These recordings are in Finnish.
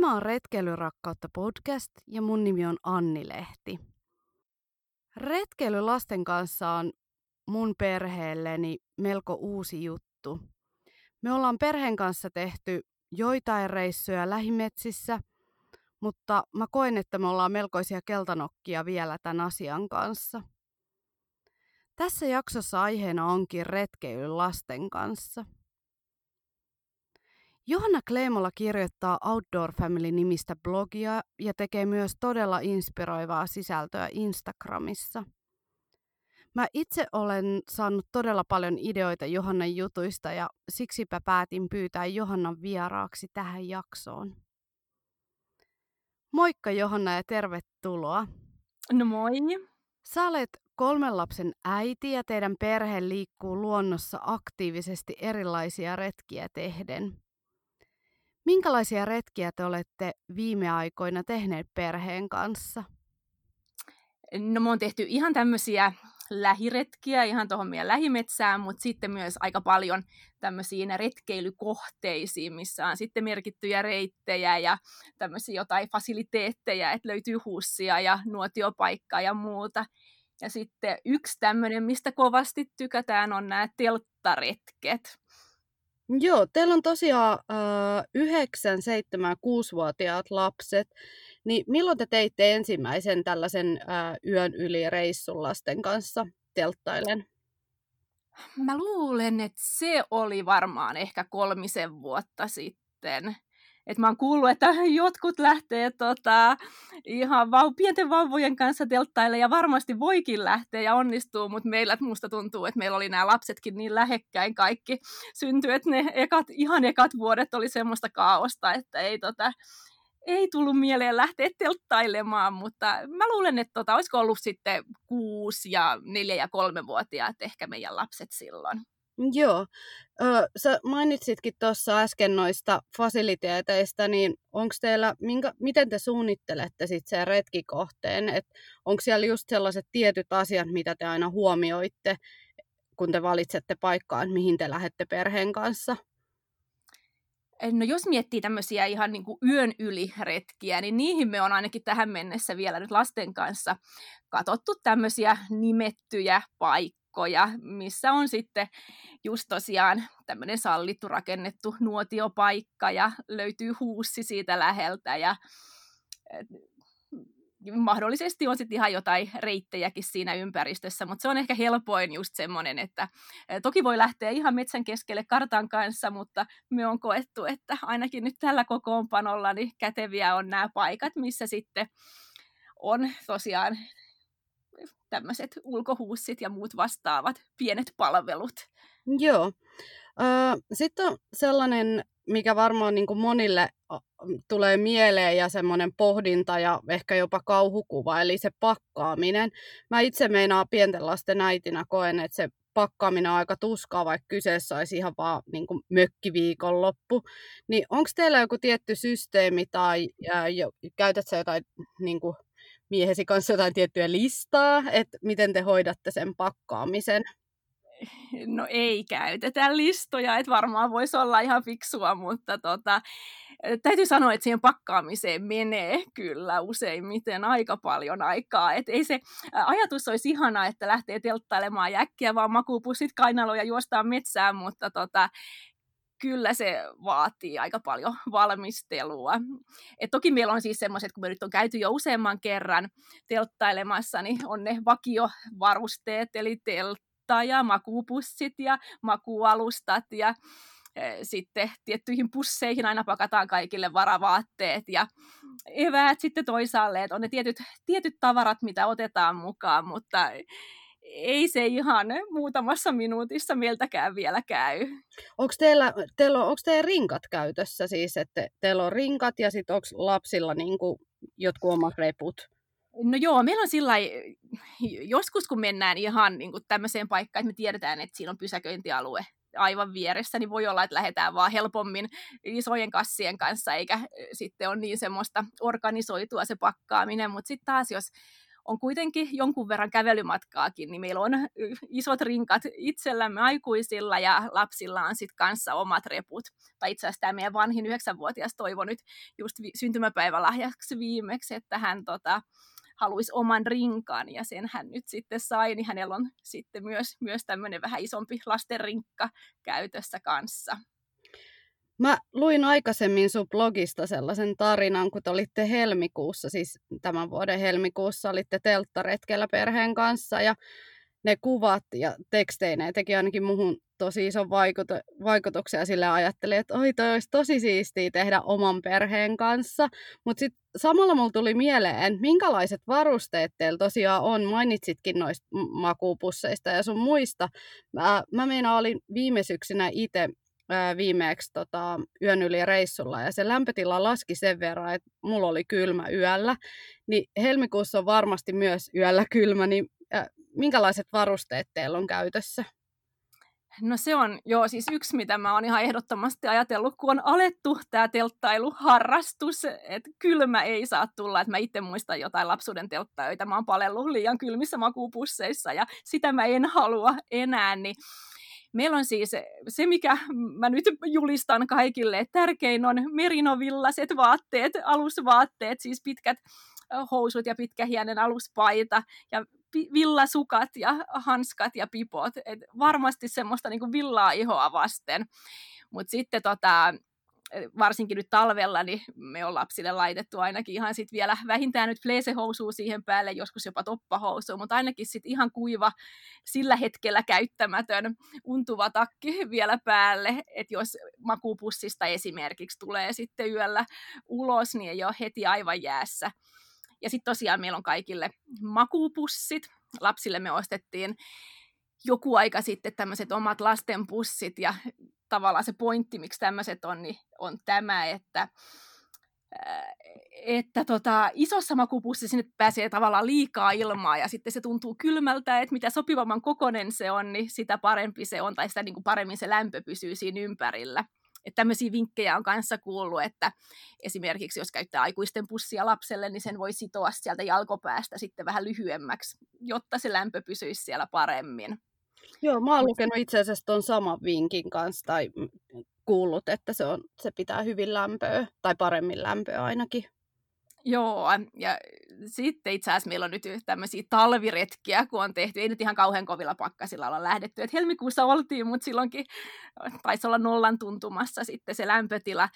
Tämä on Retkeilyrakkautta podcast ja mun nimi on Anni Lehti. Retkeily lasten kanssa on mun perheelleni melko uusi juttu. Me ollaan perheen kanssa tehty joitain reissuja lähimetsissä, mutta mä koen, että me ollaan melkoisia keltanokkia vielä tämän asian kanssa. Tässä jaksossa aiheena onkin retkeily lasten kanssa – Johanna Kleemola kirjoittaa Outdoor Family-nimistä blogia ja tekee myös todella inspiroivaa sisältöä Instagramissa. Mä itse olen saanut todella paljon ideoita Johannan jutuista ja siksipä päätin pyytää Johannan vieraaksi tähän jaksoon. Moikka Johanna ja tervetuloa. No moi. Sä olet kolmen lapsen äiti ja teidän perhe liikkuu luonnossa aktiivisesti erilaisia retkiä tehden. Minkälaisia retkiä te olette viime aikoina tehneet perheen kanssa? No me on tehty ihan tämmöisiä lähiretkiä ihan tuohon meidän lähimetsään, mutta sitten myös aika paljon tämmöisiin retkeilykohteisiin, missä on sitten merkittyjä reittejä ja tämmöisiä jotain fasiliteetteja, että löytyy huussia ja nuotiopaikkaa ja muuta. Ja sitten yksi tämmöinen, mistä kovasti tykätään, on nämä telttaretket. Joo, teillä on tosiaan äh, 9, 7 6-vuotiaat lapset. Niin milloin te teitte ensimmäisen tällaisen äh, yön yli reissun lasten kanssa telttailen? Mä luulen, että se oli varmaan ehkä kolmisen vuotta sitten. Et mä oon kuullut, että jotkut lähtee tota, ihan vau, pienten vauvojen kanssa telttaille ja varmasti voikin lähteä ja onnistuu, mutta meillä musta tuntuu, että meillä oli nämä lapsetkin niin lähekkäin kaikki syntyi, että ne ekat, ihan ekat vuodet oli semmoista kaaosta, että ei tota, ei tullut mieleen lähteä telttailemaan, mutta mä luulen, että tota, olisiko ollut sitten kuusi ja neljä ja kolme vuotiaat ehkä meidän lapset silloin. Joo. Ö, sä mainitsitkin tuossa äsken noista fasiliteeteista, niin onko teillä, minkä, miten te suunnittelette sitten sen retkikohteen? Onko siellä just sellaiset tietyt asiat, mitä te aina huomioitte, kun te valitsette paikkaa, mihin te lähdette perheen kanssa? No jos miettii tämmöisiä ihan niin kuin yön yli retkiä, niin niihin me on ainakin tähän mennessä vielä nyt lasten kanssa katsottu tämmöisiä nimettyjä paikkoja paikkoja, missä on sitten just tosiaan tämmöinen sallittu rakennettu nuotiopaikka ja löytyy huussi siitä läheltä ja mahdollisesti on sitten ihan jotain reittejäkin siinä ympäristössä, mutta se on ehkä helpoin just semmoinen, että toki voi lähteä ihan metsän keskelle kartan kanssa, mutta me on koettu, että ainakin nyt tällä kokoonpanolla niin käteviä on nämä paikat, missä sitten on tosiaan tämmöiset ulkohuussit ja muut vastaavat pienet palvelut. Joo. Sitten on sellainen, mikä varmaan niin kuin monille tulee mieleen ja semmoinen pohdinta ja ehkä jopa kauhukuva, eli se pakkaaminen. Mä itse meinaan pienten lasten äitinä koen, että se pakkaaminen on aika tuskaa, vaikka kyseessä olisi ihan vaan niin kuin mökkiviikonloppu. Niin onko teillä joku tietty systeemi tai ja, jo, käytät sä jotain niin kuin miehesi kanssa jotain tiettyä listaa, että miten te hoidatte sen pakkaamisen? No ei käytetä listoja, että varmaan voisi olla ihan fiksua, mutta tota, täytyy sanoa, että siihen pakkaamiseen menee kyllä useimmiten aika paljon aikaa. Et ei se ajatus olisi ihana, että lähtee telttailemaan jäkkiä, vaan makuupussit kainaloja juostaan metsään, mutta tota, kyllä se vaatii aika paljon valmistelua. Et toki meillä on siis semmoiset, kun me nyt on käyty jo useamman kerran telttailemassa, niin on ne vakiovarusteet, eli teltta ja makuupussit ja makualustat ja e, sitten tiettyihin pusseihin aina pakataan kaikille varavaatteet ja eväät sitten toisaalle, että on ne tietyt, tietyt tavarat, mitä otetaan mukaan, mutta ei se ihan muutamassa minuutissa meiltäkään vielä käy. Onko teillä, teillä, onko teillä rinkat käytössä siis, että teillä on rinkat ja sitten onko lapsilla niin kuin jotkut omat reput? No joo, meillä on sillä joskus kun mennään ihan niin kuin tämmöiseen paikkaan, että me tiedetään, että siinä on pysäköintialue aivan vieressä, niin voi olla, että lähdetään vaan helpommin isojen kassien kanssa, eikä sitten ole niin semmoista organisoitua se pakkaaminen, mutta sitten taas jos on kuitenkin jonkun verran kävelymatkaakin, niin meillä on isot rinkat itsellämme aikuisilla ja lapsilla on sitten kanssa omat reput. Tai itse asiassa tämä meidän vanhin yhdeksänvuotias toivo nyt just syntymäpäivälahjaksi viimeksi, että hän tota, haluaisi oman rinkan ja sen hän nyt sitten sai, niin hänellä on sitten myös, myös tämmöinen vähän isompi lastenrinkka käytössä kanssa. Mä luin aikaisemmin sun blogista sellaisen tarinan, kun te olitte helmikuussa, siis tämän vuoden helmikuussa olitte telttaretkellä perheen kanssa ja ne kuvat ja teksteineen teki ainakin muhun tosi ison vaikutu- vaikutuksen ja sille ajattelin, että oi toi olisi tosi siistiä tehdä oman perheen kanssa. Mutta sitten samalla mulla tuli mieleen, että minkälaiset varusteet teillä tosiaan on. Mainitsitkin noista makuupusseista ja sun muista. Mä, mä meinaan olin viime syksynä itse viimeeksi tota, yön yli reissulla ja se lämpötila laski sen verran, että mulla oli kylmä yöllä. Niin helmikuussa on varmasti myös yöllä kylmä, niin äh, minkälaiset varusteet teillä on käytössä? No se on joo, siis yksi, mitä mä oon ihan ehdottomasti ajatellut, kun on alettu tämä telttailuharrastus, että kylmä ei saa tulla, että mä itse muistan jotain lapsuuden telttajoita, mä oon palellut liian kylmissä makuupusseissa ja sitä mä en halua enää, niin Meillä on siis se, mikä mä nyt julistan kaikille, että tärkein on merinovillaset vaatteet, alusvaatteet, siis pitkät housut ja pitkähienen aluspaita ja villasukat ja hanskat ja pipot. Et varmasti semmoista niinku villaa ihoa vasten. Mutta sitten tota, varsinkin nyt talvella, niin me on lapsille laitettu ainakin ihan sit vielä vähintään nyt fleesehousua siihen päälle, joskus jopa toppahousu, mutta ainakin sit ihan kuiva, sillä hetkellä käyttämätön, untuva takki vielä päälle, että jos makuupussista esimerkiksi tulee sitten yöllä ulos, niin ei ole heti aivan jäässä. Ja sitten tosiaan meillä on kaikille makuupussit. Lapsille me ostettiin joku aika sitten tämmöiset omat lastenpussit ja tavallaan se pointti, miksi tämmöiset on, niin on tämä, että että tota, isossa makupussissa sinne pääsee tavallaan liikaa ilmaa ja sitten se tuntuu kylmältä, että mitä sopivamman kokonen se on, niin sitä parempi se on tai sitä niin kuin paremmin se lämpö pysyy siinä ympärillä. Että tämmöisiä vinkkejä on kanssa kuullut, että esimerkiksi jos käyttää aikuisten pussia lapselle, niin sen voi sitoa sieltä jalkopäästä sitten vähän lyhyemmäksi, jotta se lämpö pysyisi siellä paremmin. Joo, mä oon lukenut itse asiassa tuon saman vinkin kanssa tai kuullut, että se, on, se pitää hyvin lämpöä tai paremmin lämpöä ainakin. Joo, ja sitten itse asiassa meillä on nyt tämmöisiä talviretkiä, kun on tehty, ei nyt ihan kauhean kovilla pakkasilla olla lähdetty, että helmikuussa oltiin, mutta silloinkin taisi olla nollan tuntumassa sitten se lämpötila.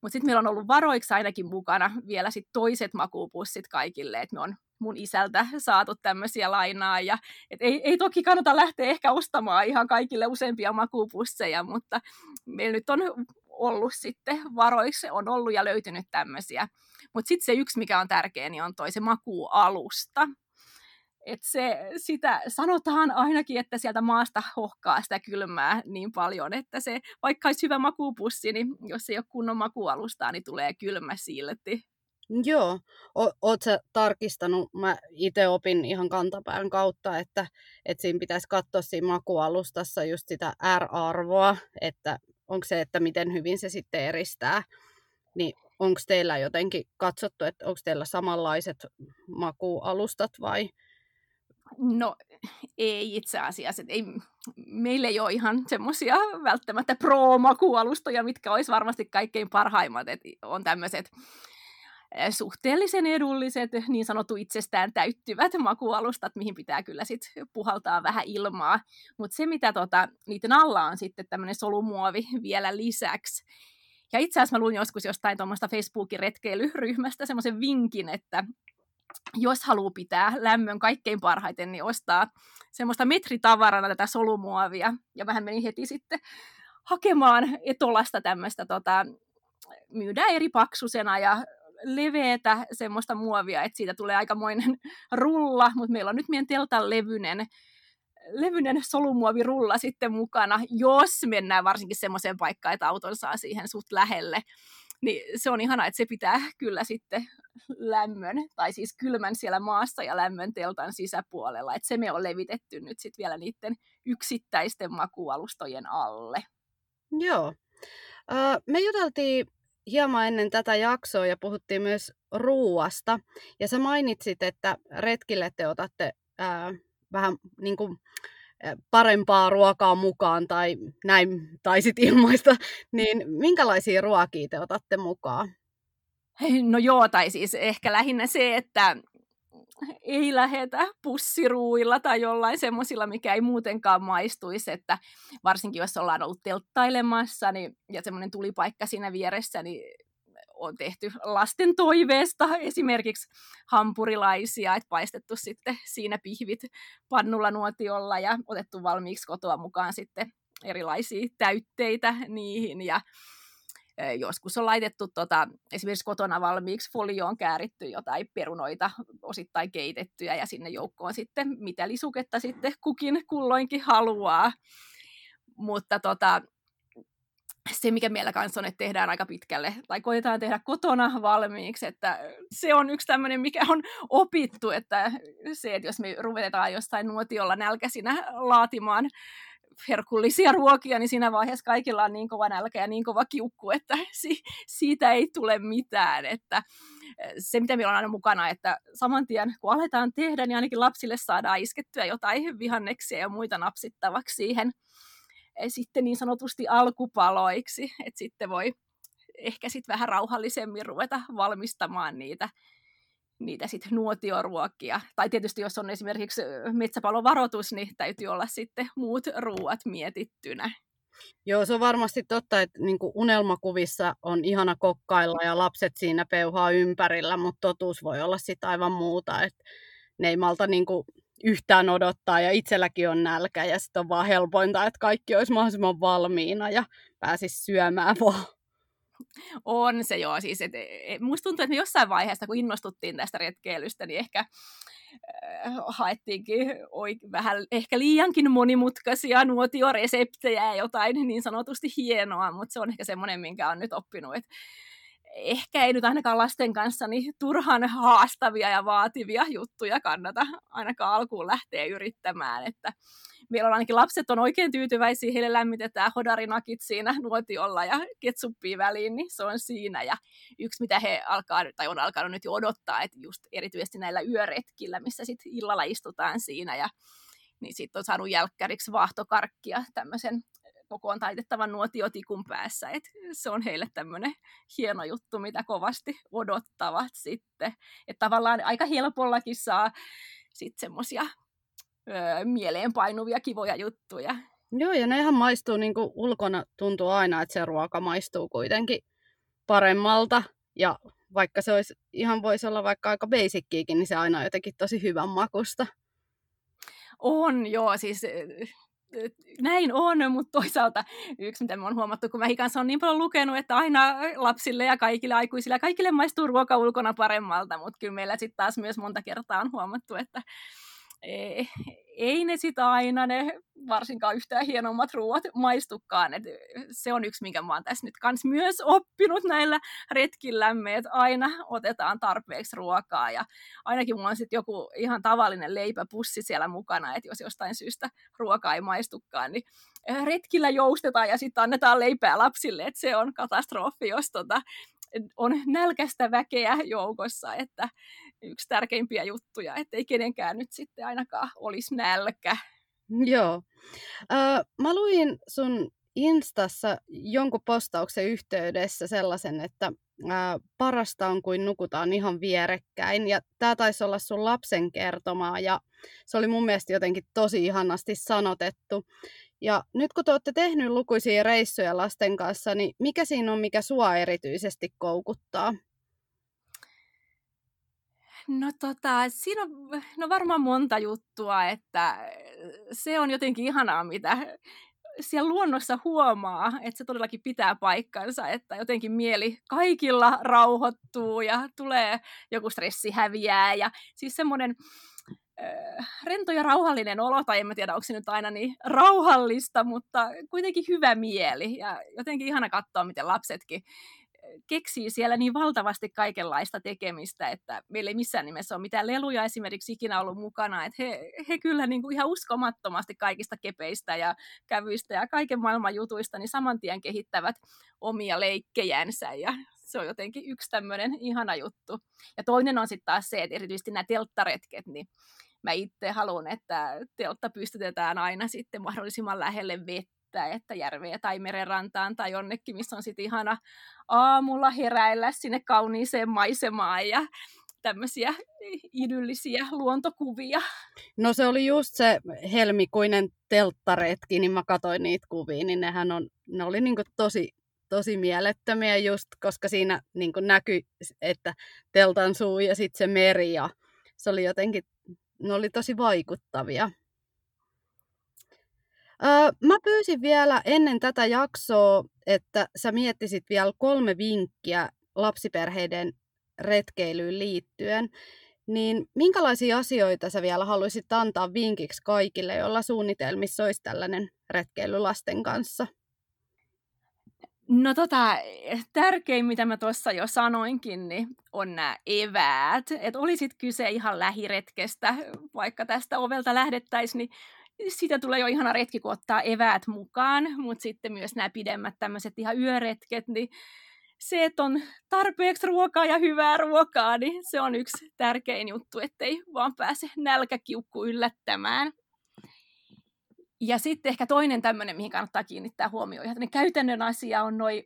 Mutta sitten meillä on ollut varoiksi ainakin mukana vielä sit toiset makuupussit kaikille, että me on mun isältä saatu tämmöisiä lainaa. Ja, et ei, ei toki kannata lähteä ehkä ostamaan ihan kaikille useampia makuupusseja, mutta meillä nyt on ollut sitten varoiksi, on ollut ja löytynyt tämmöisiä. Mutta sitten se yksi, mikä on tärkeä, niin on toi se makuualusta. Et se, sitä sanotaan ainakin, että sieltä maasta hohkaa sitä kylmää niin paljon, että se, vaikka olisi hyvä makuupussi, niin jos ei ole kunnon makualustaa, niin tulee kylmä silti. Joo, o- sä tarkistanut, mä itse opin ihan kantapään kautta, että, että siinä pitäisi katsoa siinä makualustassa just sitä R-arvoa, että onko se, että miten hyvin se sitten eristää, niin onko teillä jotenkin katsottu, että onko teillä samanlaiset makualustat vai? No ei itse asiassa, ei, meillä ei ole ihan semmoisia välttämättä pro-makualustoja, mitkä olisi varmasti kaikkein parhaimmat, että on tämmöiset suhteellisen edulliset, niin sanottu itsestään täyttyvät makualustat, mihin pitää kyllä sit puhaltaa vähän ilmaa. Mutta se, mitä tota, niiden alla on sitten tämmöinen solumuovi vielä lisäksi. Ja itse asiassa mä luin joskus jostain tuommoista Facebookin retkeilyryhmästä semmoisen vinkin, että jos haluaa pitää lämmön kaikkein parhaiten, niin ostaa semmoista metritavarana tätä solumuovia. Ja vähän meni heti sitten hakemaan etolasta tämmöistä, tota, myydään eri paksusena ja leveätä semmoista muovia, että siitä tulee aikamoinen rulla, mutta meillä on nyt meidän teltan levyinen, levyinen solumuovirulla sitten mukana, jos mennään varsinkin semmoiseen paikkaan, että auton saa siihen suht lähelle. Niin se on ihana, että se pitää kyllä sitten lämmön, tai siis kylmän siellä maassa ja lämmön teltan sisäpuolella. Että se me on levitetty nyt sitten vielä niiden yksittäisten makualustojen alle. Joo. me juteltiin hieman ennen tätä jaksoa ja puhuttiin myös ruuasta. Ja sä mainitsit, että retkille te otatte ää, vähän niin kuin, parempaa ruokaa mukaan tai näin taisit ilmaista, niin minkälaisia ruokia te otatte mukaan? No joo, tai siis ehkä lähinnä se, että ei lähetä pussiruuilla tai jollain semmoisilla, mikä ei muutenkaan maistuisi, että varsinkin jos ollaan ollut telttailemassa niin, ja semmoinen tulipaikka siinä vieressä, niin on tehty lasten toiveesta esimerkiksi hampurilaisia, että paistettu sitten siinä pihvit pannulla nuotiolla ja otettu valmiiksi kotoa mukaan sitten erilaisia täytteitä niihin ja joskus on laitettu tota, esimerkiksi kotona valmiiksi folioon kääritty jotain perunoita osittain keitettyjä ja sinne joukkoon sitten mitä lisuketta sitten kukin kulloinkin haluaa. Mutta tota, se, mikä meillä kanssa on, että tehdään aika pitkälle, tai koetaan tehdä kotona valmiiksi, että se on yksi tämmöinen, mikä on opittu, että se, että jos me ruvetaan jostain nuotiolla nälkäisinä laatimaan herkullisia ruokia, niin siinä vaiheessa kaikilla on niin kova nälkä ja niin kova kiukku, että si- siitä ei tule mitään. Että se, mitä meillä on aina mukana, että saman tien kun aletaan tehdä, niin ainakin lapsille saadaan iskettyä jotain vihanneksia ja muita napsittavaksi siihen sitten niin sanotusti alkupaloiksi, että sitten voi ehkä sitten vähän rauhallisemmin ruveta valmistamaan niitä, niitä sitten nuotioruokia. Tai tietysti jos on esimerkiksi metsäpalovaroitus, niin täytyy olla sitten muut ruuat mietittynä. Joo, se on varmasti totta, että niin unelmakuvissa on ihana kokkailla ja lapset siinä peuhaa ympärillä, mutta totuus voi olla sitten aivan muuta, että ne ei malta niin kuin yhtään odottaa ja itselläkin on nälkä ja sitten on vaan helpointa, että kaikki olisi mahdollisimman valmiina ja pääsisi syömään vaan. On se joo, siis et, et, musta tuntuu, että me jossain vaiheessa, kun innostuttiin tästä retkeilystä, niin ehkä äh, haettiinkin oi, vähän ehkä liiankin monimutkaisia nuotioreseptejä ja jotain niin sanotusti hienoa, mutta se on ehkä semmoinen, minkä on nyt oppinut, että ehkä ei nyt ainakaan lasten kanssa niin turhan haastavia ja vaativia juttuja kannata ainakaan alkuun lähteä yrittämään, että meillä on ainakin lapset on oikein tyytyväisiä, heille lämmitetään hodarinakit siinä nuotiolla ja ketsuppia väliin, niin se on siinä. Ja yksi, mitä he alkaa, tai on alkanut nyt jo odottaa, että just erityisesti näillä yöretkillä, missä sitten illalla istutaan siinä ja niin sitten on saanut jälkkäriksi vaahtokarkkia, tämmöisen kokoon taitettavan nuotiotikun päässä. Et se on heille tämmöinen hieno juttu, mitä kovasti odottavat sitten. Että tavallaan aika helpollakin saa sitten semmoisia mieleenpainuvia kivoja juttuja. Joo, ja nehän maistuu niin kuin ulkona, tuntuu aina, että se ruoka maistuu kuitenkin paremmalta. Ja vaikka se olisi, ihan voisi olla vaikka aika basickiikin, niin se aina on jotenkin tosi hyvän makusta. On, joo, siis näin on, mutta toisaalta yksi, mitä me on huomattu, kun mä kanssa on niin paljon lukenut, että aina lapsille ja kaikille aikuisille ja kaikille maistuu ruoka ulkona paremmalta, mutta kyllä meillä sitten taas myös monta kertaa on huomattu, että ei, ne sitä aina ne varsinkaan yhtään hienommat ruoat maistukaan. Et se on yksi, minkä mä oon tässä nyt kans myös oppinut näillä retkillämme, että aina otetaan tarpeeksi ruokaa ja ainakin mulla on sitten joku ihan tavallinen leipäpussi siellä mukana, että jos jostain syystä ruokaa ei maistukaan, niin retkillä joustetaan ja sitten annetaan leipää lapsille, että se on katastrofi, jos tota, on nälkästä väkeä joukossa, että yksi tärkeimpiä juttuja, ettei kenenkään nyt sitten ainakaan olisi nälkä. Joo. Mä luin sun Instassa jonkun postauksen yhteydessä sellaisen, että parasta on kuin nukutaan ihan vierekkäin. Ja tämä taisi olla sun lapsen kertomaa ja se oli mun mielestä jotenkin tosi ihanasti sanotettu. Ja nyt kun te olette tehnyt lukuisia reissuja lasten kanssa, niin mikä siinä on, mikä sua erityisesti koukuttaa? No tota, siinä on no varmaan monta juttua, että se on jotenkin ihanaa, mitä siellä luonnossa huomaa, että se todellakin pitää paikkansa, että jotenkin mieli kaikilla rauhoittuu ja tulee joku stressi häviää ja siis semmoinen rento ja rauhallinen olo, tai en mä tiedä, onko se nyt aina niin rauhallista, mutta kuitenkin hyvä mieli ja jotenkin ihana katsoa, miten lapsetkin keksii siellä niin valtavasti kaikenlaista tekemistä, että meillä ei missään nimessä ole mitään leluja esimerkiksi ikinä ollut mukana. Että he, he kyllä niin kuin ihan uskomattomasti kaikista kepeistä ja kävyistä ja kaiken maailman jutuista niin saman tien kehittävät omia leikkejänsä ja se on jotenkin yksi tämmöinen ihana juttu. Ja toinen on sitten taas se, että erityisesti nämä telttaretket, niin mä itse haluan, että teltta pystytetään aina sitten mahdollisimman lähelle vettä, että järveä tai merenrantaan tai jonnekin, missä on sitten ihana aamulla heräillä sinne kauniiseen maisemaan ja tämmöisiä idyllisiä luontokuvia. No se oli just se helmikuinen telttaretki, niin mä katsoin niitä kuvia, niin nehän on, ne oli niinku tosi, tosi mielettömiä just, koska siinä niinku näkyi, että teltan suu ja sitten se meri ja se oli jotenkin ne oli tosi vaikuttavia. Öö, mä pyysin vielä ennen tätä jaksoa, että sä miettisit vielä kolme vinkkiä lapsiperheiden retkeilyyn liittyen. Niin minkälaisia asioita sä vielä haluaisit antaa vinkiksi kaikille, joilla suunnitelmissa olisi tällainen retkeily lasten kanssa? No tota, tärkein, mitä mä tuossa jo sanoinkin, niin on nämä eväät. Että olisit kyse ihan lähiretkestä, vaikka tästä ovelta lähdettäisiin, niin siitä tulee jo ihana retki, kun ottaa eväät mukaan, mutta sitten myös nämä pidemmät tämmöiset ihan yöretket, niin se, että on tarpeeksi ruokaa ja hyvää ruokaa, niin se on yksi tärkein juttu, ettei vaan pääse nälkäkiukku yllättämään. Ja sitten ehkä toinen tämmöinen, mihin kannattaa kiinnittää huomioon, ihan käytännön asia on noin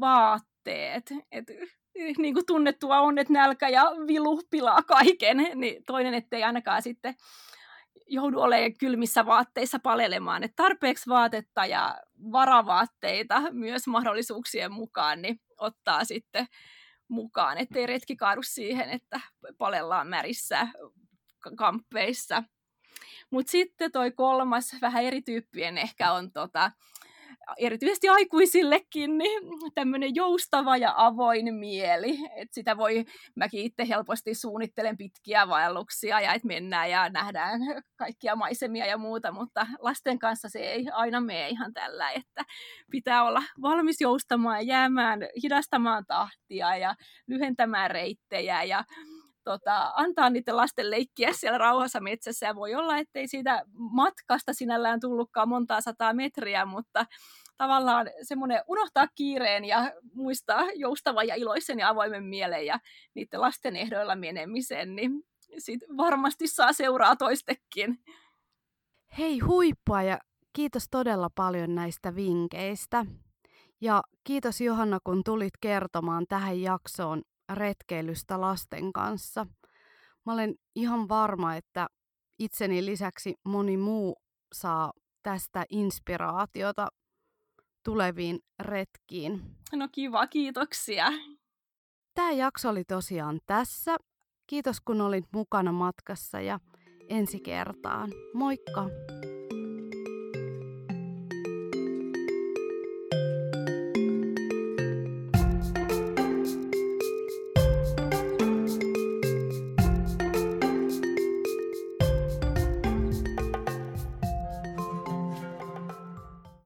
vaatteet. Et, niin kuin tunnettua on, että nälkä ja vilu pilaa kaiken, niin toinen, ettei ainakaan sitten joudu olemaan kylmissä vaatteissa palelemaan. Et tarpeeksi vaatetta ja varavaatteita myös mahdollisuuksien mukaan niin ottaa sitten mukaan, ettei retki kaadu siihen, että palellaan märissä kamppeissa. Mutta sitten toi kolmas, vähän erityyppien ehkä on tota, erityisesti aikuisillekin niin tämmöinen joustava ja avoin mieli. Et sitä voi, mäkin itse helposti suunnittelen pitkiä vaelluksia ja että mennään ja nähdään kaikkia maisemia ja muuta, mutta lasten kanssa se ei aina mene ihan tällä, että pitää olla valmis joustamaan ja jäämään, hidastamaan tahtia ja lyhentämään reittejä ja tota, antaa niiden lasten leikkiä siellä rauhassa metsässä. Ja voi olla, ettei siitä matkasta sinällään tullutkaan montaa sataa metriä, mutta tavallaan semmoinen unohtaa kiireen ja muistaa joustavan ja iloisen ja avoimen mielen ja niiden lasten ehdoilla menemisen, niin sit varmasti saa seuraa toistekin. Hei huippua ja kiitos todella paljon näistä vinkkeistä. Ja kiitos Johanna, kun tulit kertomaan tähän jaksoon retkeilystä lasten kanssa. Mä olen ihan varma, että itseni lisäksi moni muu saa tästä inspiraatiota tuleviin retkiin. No kiva, kiitoksia. Tämä jakso oli tosiaan tässä. Kiitos kun olit mukana matkassa ja ensi kertaan. Moikka!